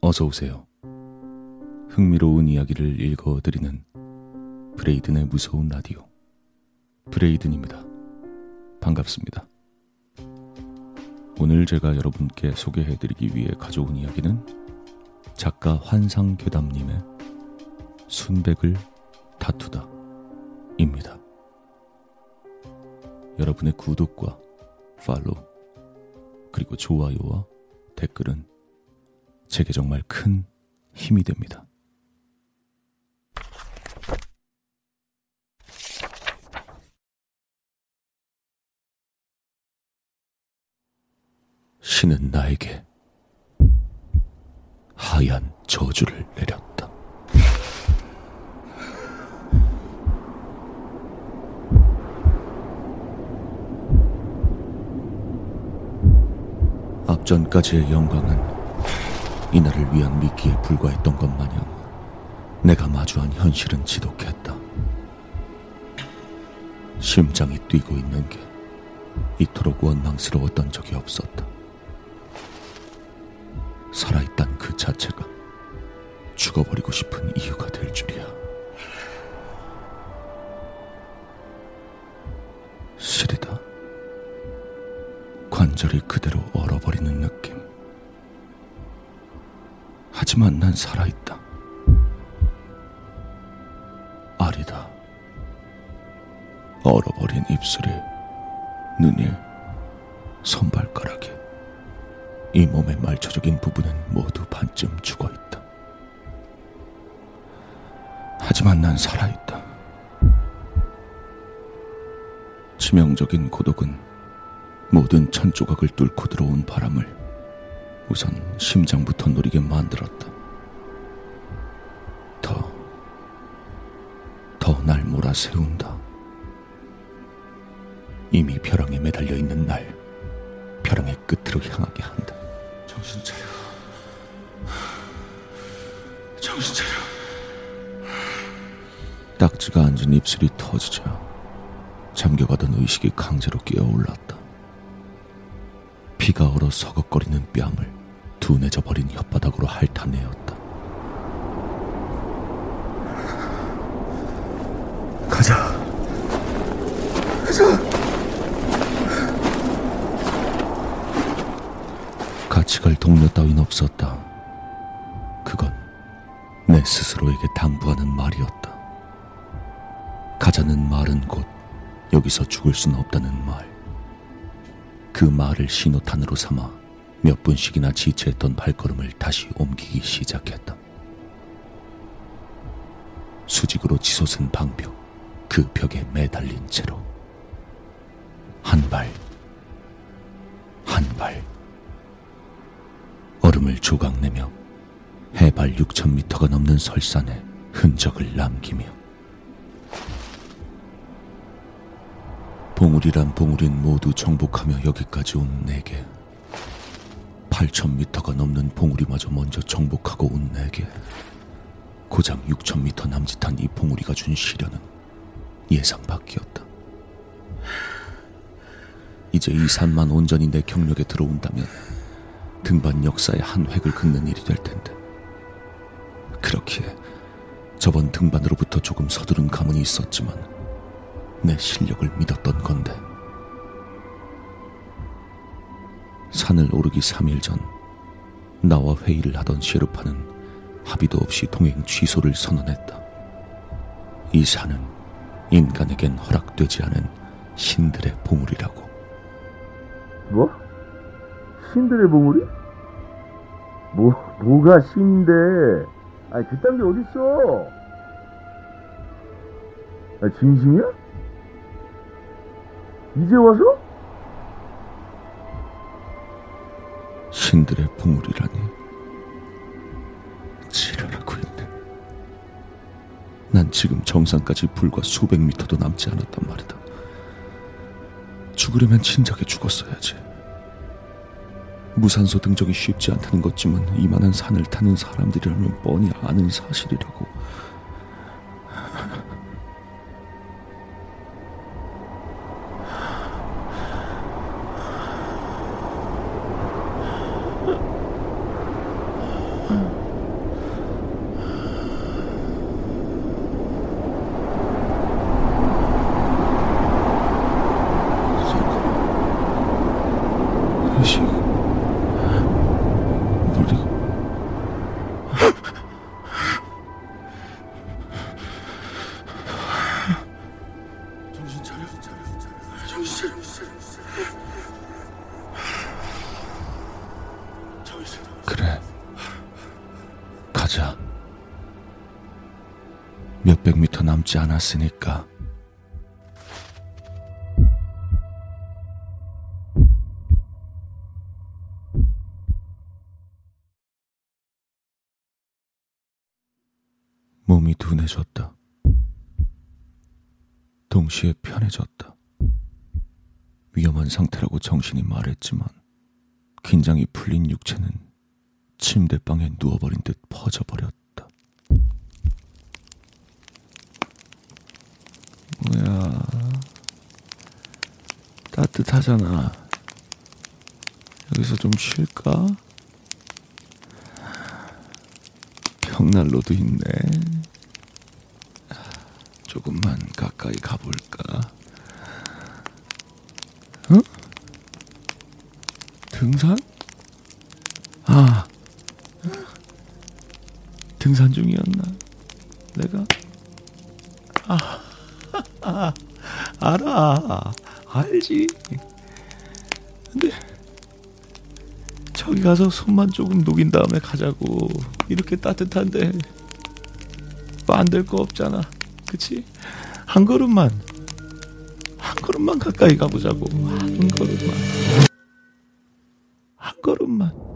어서 오세요. 흥미로운 이야기를 읽어드리는 브레이든의 무서운 라디오. 브레이든입니다. 반갑습니다. 오늘 제가 여러분께 소개해드리기 위해 가져온 이야기는 작가 환상괴담님의 순백을 다투다 입니다. 여러분의 구독과 팔로우 그리고 좋아요와 댓글은 제게 정말 큰 힘이 됩니다. 신은 나에게 하얀 저주를 내렸다. 앞 전까지의 영광은 이날을 위한 미끼에 불과했던 것 마냥 내가 마주한 현실은 지독했다. 심장이 뛰고 있는 게 이토록 원망스러웠던 적이 없었다. 살아있단 그 자체가 죽어버리고 싶은 이유가 될 줄이야. 관절이 그대로 얼어버리는 느낌. 하지만 난 살아있다. 아리다. 얼어버린 입술이, 눈이, 손발가락이, 이 몸의 말초적인 부분은 모두 반쯤 죽어 있다. 하지만 난 살아있다. 치명적인 고독은 모든 천 조각을 뚫고 들어온 바람을 우선 심장부터 노리게 만들었다. 더, 더 날 몰아세운다. 이미 벼랑에 매달려 있는 날, 벼랑의 끝으로 향하게 한다. 정신 차려. 정신 차려. 딱지가 앉은 입술이 터지자 잠겨가던 의식이 강제로 끼어올랐다. 피가 얼어 서걱거리는 뺨을 둔해져 버린 혓바닥으로 핥아내었다. 가자. 가자. 같이 갈 동료 따윈 없었다. 그건 내 스스로에게 당부하는 말이었다. 가자는 말은 곧 여기서 죽을 수는 없다는 말. 그 말을 신호탄으로 삼아 몇 분씩이나 지체했던 발걸음을 다시 옮기기 시작했다. 수직으로 치솟은 방벽, 그 벽에 매달린 채로 한 발, 한 발. 얼음을 조각내며 해발 6,000m가 넘는 설산에 흔적을 남기며 봉우리란 봉우린 모두 정복하며 여기까지 온 내게 8,000m가 넘는 봉우리마저 먼저 정복하고 온 내게 고작 6,000m 남짓한 이 봉우리가 준 시련은 예상 밖이었다. 이제 이 산만 온전히 내 경력에 들어온다면 등반 역사의 한 획을 긋는 일이 될 텐데. 그렇기에 저번 등반으로부터 조금 서두른 감은이 있었지만 내 실력을 믿었던 건데. 산을 오르기 3일 전 나와 회의를 하던 셰르파는 합의도 없이 동행 취소를 선언했다. 이 산은 인간에겐 허락되지 않은 신들의 보물이라고. 뭐? 신들의 보물이? 뭐, 뭐가 신인데? 아니, 그딴 게 어딨어? 아, 진심이야? 이제 와서? 신들의 보물이라니 지랄하고 있네. 난 지금 정상까지 불과 수백 미터도 남지 않았단 말이다. 죽으려면 진작에 죽었어야지. 무산소 등적이 쉽지 않다는 것지만 이만한 산을 타는 사람들이라면 뻔히 아는 사실이라고. 몇백 미터 남지 않았으니까 몸이 둔해졌다. 동시에 편해졌다. 위험한 상태라고 정신이 말했지만 긴장이 풀린 육체는 침대방에 누워버린 듯 퍼져버렸다. 뭐야. 따뜻하잖아. 여기서 좀 쉴까? 벽난로도 있네. 조금만 가까이 가볼까? 어? 등산? 아, 등산 중이었나? 알아. 알지. 근데, 저기 가서 손만 조금 녹인 다음에 가자고. 이렇게 따뜻한데, 만들 거 없잖아. 그치? 한 걸음만, 한 걸음만 가까이 가보자고. 한 걸음만. 한 걸음만.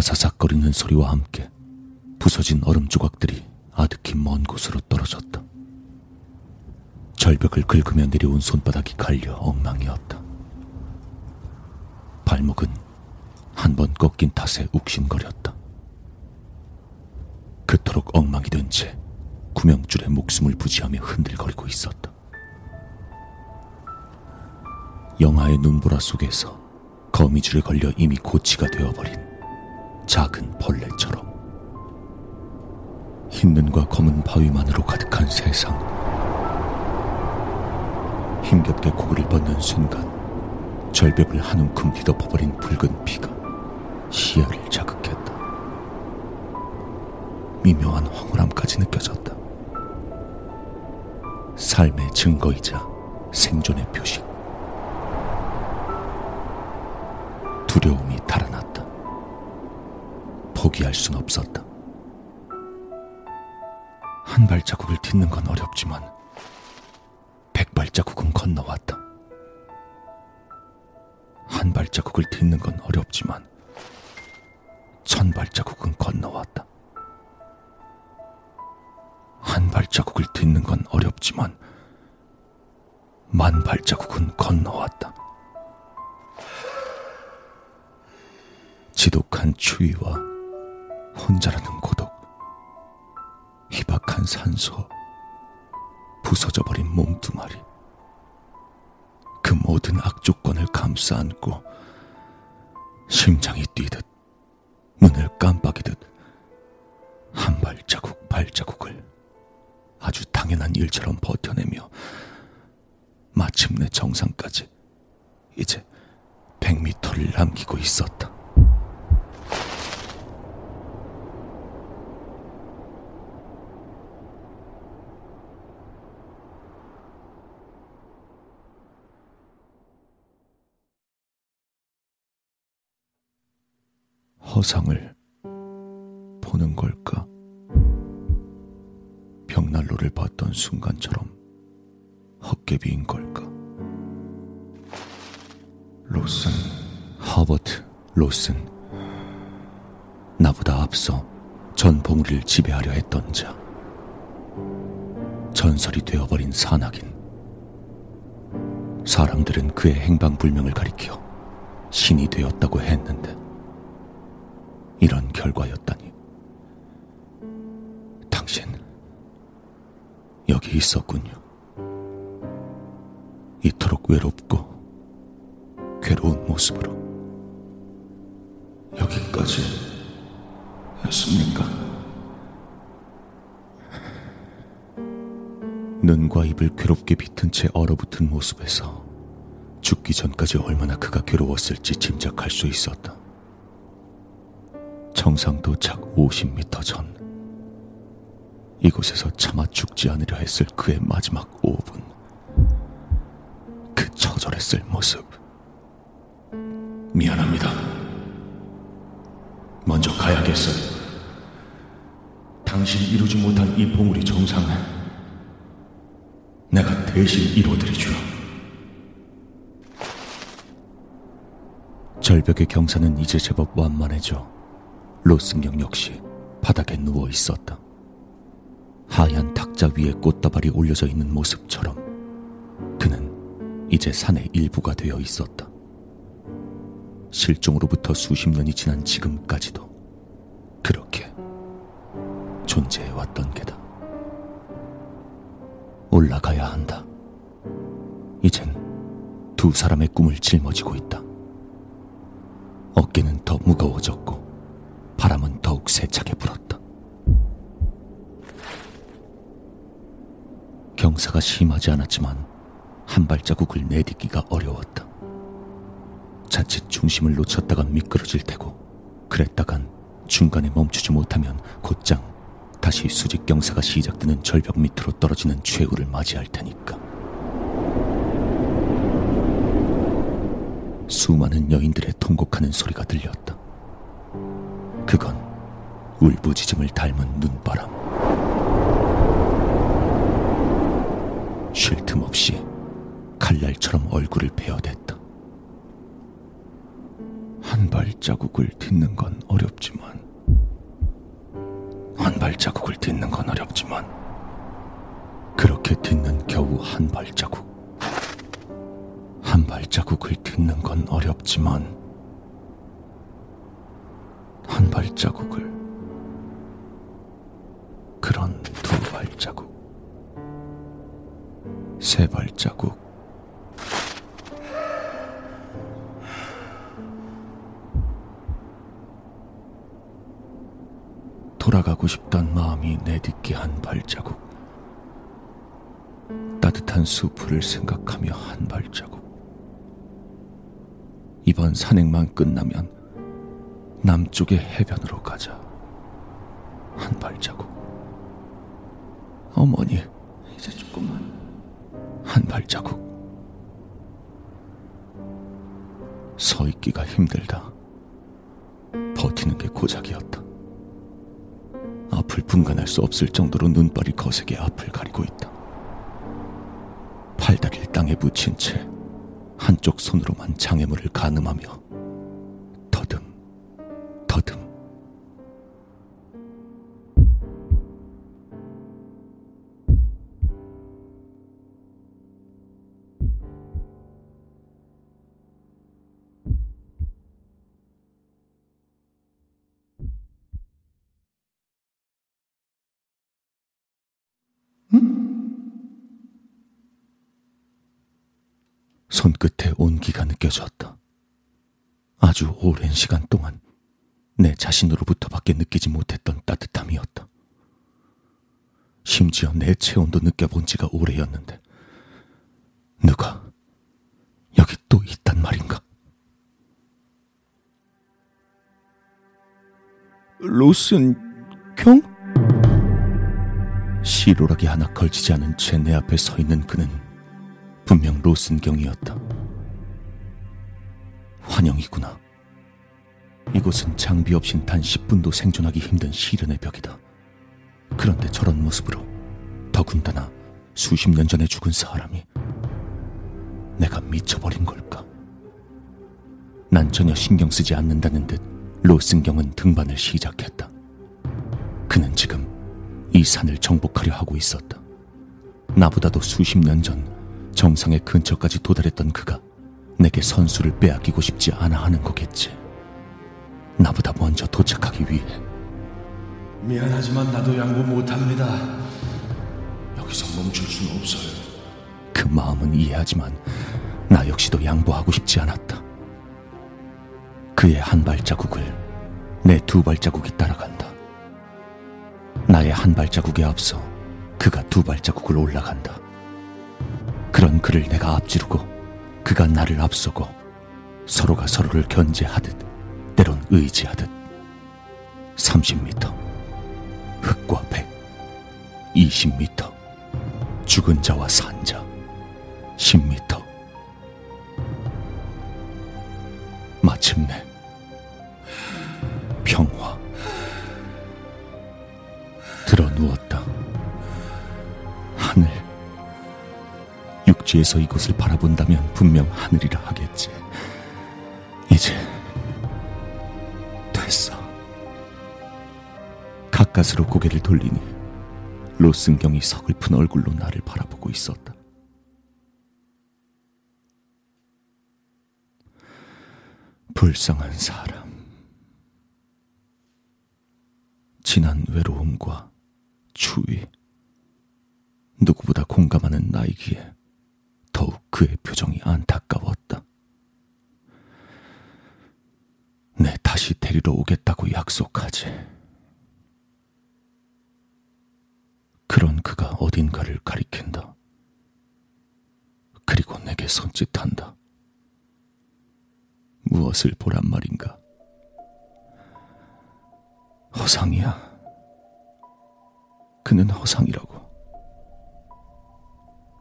바사삭거리는 소리와 함께 부서진 얼음 조각들이 아득히 먼 곳으로 떨어졌다. 절벽을 긁으며 내려온 손바닥이 갈려 엉망이었다. 발목은 한 번 꺾인 탓에 욱신거렸다. 그토록 엉망이 된 채 구명줄에 목숨을 부지하며 흔들거리고 있었다. 영하의 눈보라 속에서 거미줄에 걸려 이미 고치가 되어버린 작은 벌레처럼. 흰 눈과 검은 바위만으로 가득한 세상. 힘겹게 고개를 뻗는 순간 절벽을 한 움큼 뒤덮어버린 붉은 피가 시야를 자극했다. 미묘한 황홀함까지 느껴졌다. 삶의 증거이자 생존의 표식. 두려움이 달아났다 포기할 순 없었다. 한 발자국을 딛는 건 어렵지만 백 발자국은 건너왔다. 한 발자국을 딛는 건 어렵지만 천 발자국은 건너왔다. 한 발자국을 딛는 건 어렵지만 만 발자국은 건너왔다. 지독한 추위와 혼자라는 고독, 희박한 산소, 부서져버린 몸뚱아리. 그 모든 악조건을 감싸 안고 심장이 뛰듯 눈을 깜빡이듯 한 발자국 발자국을 아주 당연한 일처럼 버텨내며 마침내 정상까지 이제 100미터를 남기고 있었다. 허상을 보는 걸까? 벽난로를 봤던 순간처럼 헛개비인 걸까? 로슨, 허버트 로슨. 나보다 앞서 전 봉우리를 지배하려 했던 자. 전설이 되어버린 산악인 사람들은 그의 행방불명을 가리켜 신이 되었다고 했는데 이런 결과였다니. 당신 여기 있었군요. 이토록 외롭고 괴로운 모습으로 여기까지 했습니까? 눈과 입을 괴롭게 비튼 채 얼어붙은 모습에서 죽기 전까지 얼마나 그가 괴로웠을지 짐작할 수 있었다. 정상 도착 50m 전 이곳에서 차마 죽지 않으려 했을 그의 마지막 5분 그 처절했을 모습 미안합니다. 먼저 가야겠어요. 당신이 이루지 못한 이 봉우리 정상을 내가 대신 이루어드리죠. 절벽의 경사는 이제 제법 완만해져 로승경 역시 바닥에 누워 있었다. 하얀 탁자 위에 꽃다발이 올려져 있는 모습처럼 그는 이제 산의 일부가 되어 있었다. 실종으로부터 수십 년이 지난 지금까지도 그렇게 존재해왔던 게다. 올라가야 한다. 이젠 두 사람의 꿈을 짊어지고 있다. 어깨는 더 무거워졌고 바람은 더욱 세차게 불었다. 경사가 심하지 않았지만 한 발자국을 내딛기가 어려웠다. 자칫 중심을 놓쳤다간 미끄러질 테고 그랬다간 중간에 멈추지 못하면 곧장 다시 수직 경사가 시작되는 절벽 밑으로 떨어지는 최후를 맞이할 테니까. 수많은 여인들의 통곡하는 소리가 들렸다. 그건 울부짖음을 닮은 눈바람. 쉴 틈 없이 칼날처럼 얼굴을 베어댔다. 한 발자국을 딛는 건 어렵지만, 한 발자국을 딛는 건 어렵지만, 그렇게 딛는 겨우 한 발자국. 한 발자국을 딛는 건 어렵지만, 한 발자국을, 그런 두 발자국, 세 발자국, 돌아가고 싶단 마음이 내딛게 한 발자국. 따뜻한 수풀을 생각하며 한 발자국. 이번 산행만 끝나면 남쪽의 해변으로 가자. 한 발자국. 어머니, 이제 조금만. 한 발자국. 서 있기가 힘들다. 버티는 게 고작이었다. 앞을 분간할 수 없을 정도로 눈발이 거세게 앞을 가리고 있다. 팔다리를 땅에 붙인 채 한쪽 손으로만 장애물을 가늠하며 손끝에 온기가 느껴졌다. 아주 오랜 시간 동안 내 자신으로부터밖에 느끼지 못했던 따뜻함이었다. 심지어 내 체온도 느껴본 지가 오래였는데 누가 여기 또 있단 말인가? 로슨 경? 시로락이 하나 걸치지 않은 채 내 앞에 서 있는 그는 분명 로슨경이었다. 환영이구나. 이곳은 장비 없인 단 10분도 생존하기 힘든 시련의 벽이다. 그런데 저런 모습으로 더군다나 수십 년 전에 죽은 사람이 내가 미쳐버린 걸까? 난 전혀 신경 쓰지 않는다는 듯 로슨경은 등반을 시작했다. 그는 지금 이 산을 정복하려 하고 있었다. 나보다도 수십 년 전 정상의 근처까지 도달했던 그가 내게 선수를 빼앗기고 싶지 않아 하는 거겠지. 나보다 먼저 도착하기 위해. 미안하지만 나도 양보 못합니다. 여기서 멈출 수는 없어요. 그 마음은 이해하지만 나 역시도 양보하고 싶지 않았다. 그의 한 발자국을 내 두 발자국이 따라간다. 나의 한 발자국에 앞서 그가 두 발자국을 올라간다. 그런 그를 내가 앞지르고 그가 나를 앞서고 서로가 서로를 견제하듯 때론 의지하듯 30m 흙과 백 20m 죽은 자와 산자 10m 마침내 육지에서 이곳을 바라본다면 분명 하늘이라 하겠지 이제 됐어 가까스로 고개를 돌리니 로슨경이 서글픈 얼굴로 나를 바라보고 있었다 불쌍한 사람. 지난 외로움과 추위. 누구보다 공감하는 나이기에 더욱 그의 표정이 안타까웠다. 내 다시 데리러 오겠다고 약속하지. 그런 그가 어딘가를 가리킨다. 그리고 내게 손짓한다. 무엇을 보란 말인가? 허상이야. 그는 허상이라고.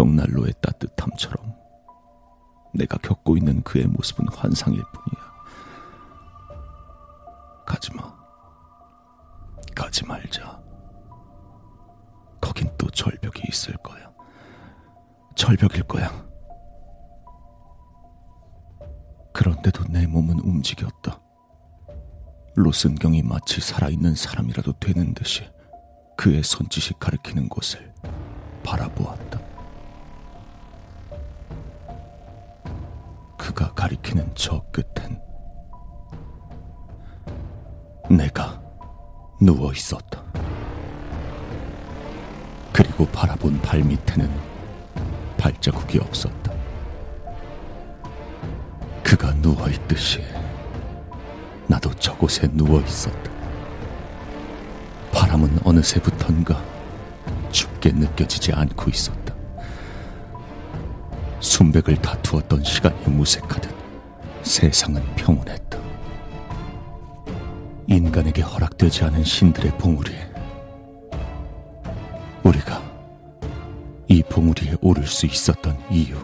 벽난로의 따뜻함처럼 내가 겪고 있는 그의 모습은 환상일 뿐이야. 가지마. 가지 말자. 거긴 또 절벽이 있을 거야. 절벽일 거야. 그런데도 내 몸은 움직였다. 로슨경이 마치 살아있는 사람이라도 되는 듯이 그의 손짓이 가리키는 곳을 바라보았다. 가 가리키는 저 끝엔 내가 누워 있었다. 그리고 바라본 발 밑에는 발자국이 없었다. 그가 누워 있듯이 나도 저곳에 누워 있었다. 바람은 어느새부턴가 춥게 느껴지지 않고 있었다. 순백을 다투었던 시간이 무색하듯 세상은 평온했다. 인간에게 허락되지 않은 신들의 봉우리에 우리가 이 봉우리에 오를 수 있었던 이유.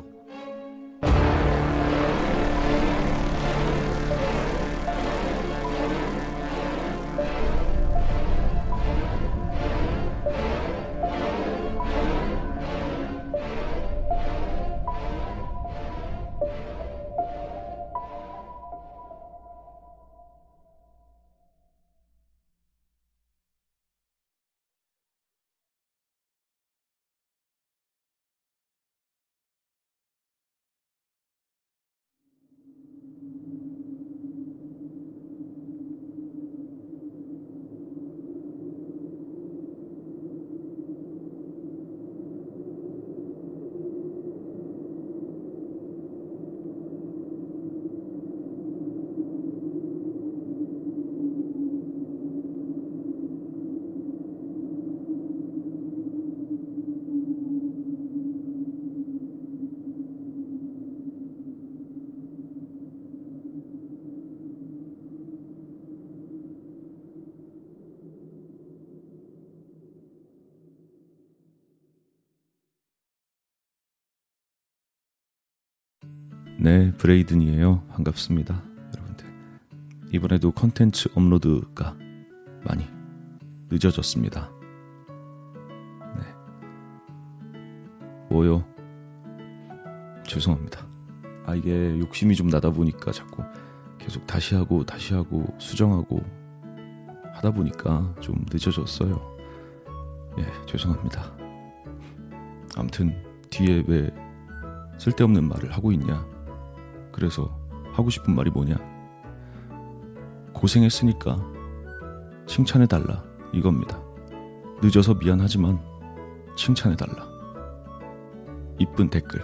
네, 브레이든이에요. 반갑습니다. 여러분들. 이번에도 컨텐츠 업로드가 많이 늦어졌습니다. 네. 뭐요? 죄송합니다. 아, 이게 욕심이 좀 나다 보니까 자꾸 계속 다시 하고 다시 하고 수정하고 하다 보니까 좀 늦어졌어요. 예, 죄송합니다. 아무튼 뒤에 왜 쓸데없는 말을 하고 있냐? 그래서 하고 싶은 말이 뭐냐? 고생했으니까 칭찬해달라 이겁니다. 늦어서 미안하지만 칭찬해달라. 이쁜 댓글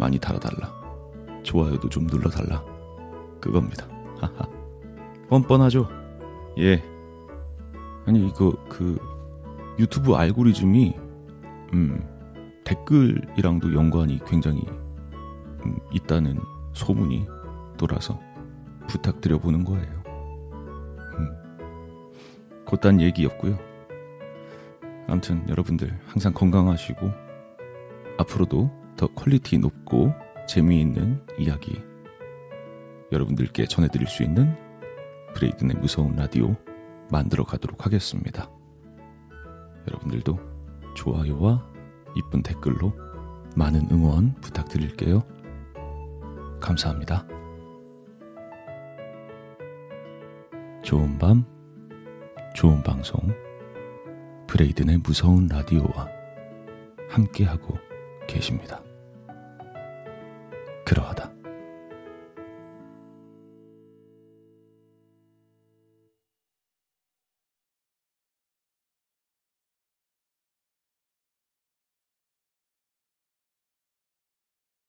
많이 달아달라. 좋아요도 좀 눌러달라. 그겁니다. 하하. 뻔뻔하죠? 예. 아니, 이거, 그, 유튜브 알고리즘이, 음, 댓글이랑도 연관이 굉장히 음, 있다는 소문이 돌아서 부탁드려 보는 거예요. 음, 곧단 얘기였고요. 아무튼 여러분들 항상 건강하시고 앞으로도 더 퀄리티 높고 재미있는 이야기 여러분들께 전해드릴 수 있는 브레이든의 무서운 라디오 만들어 가도록 하겠습니다. 여러분들도 좋아요와 이쁜 댓글로 많은 응원 부탁드릴게요. 감사합니다. 좋은 밤, 좋은 방송, 브레이든의 무서운 라디오와 함께하고 계십니다. 그러하다.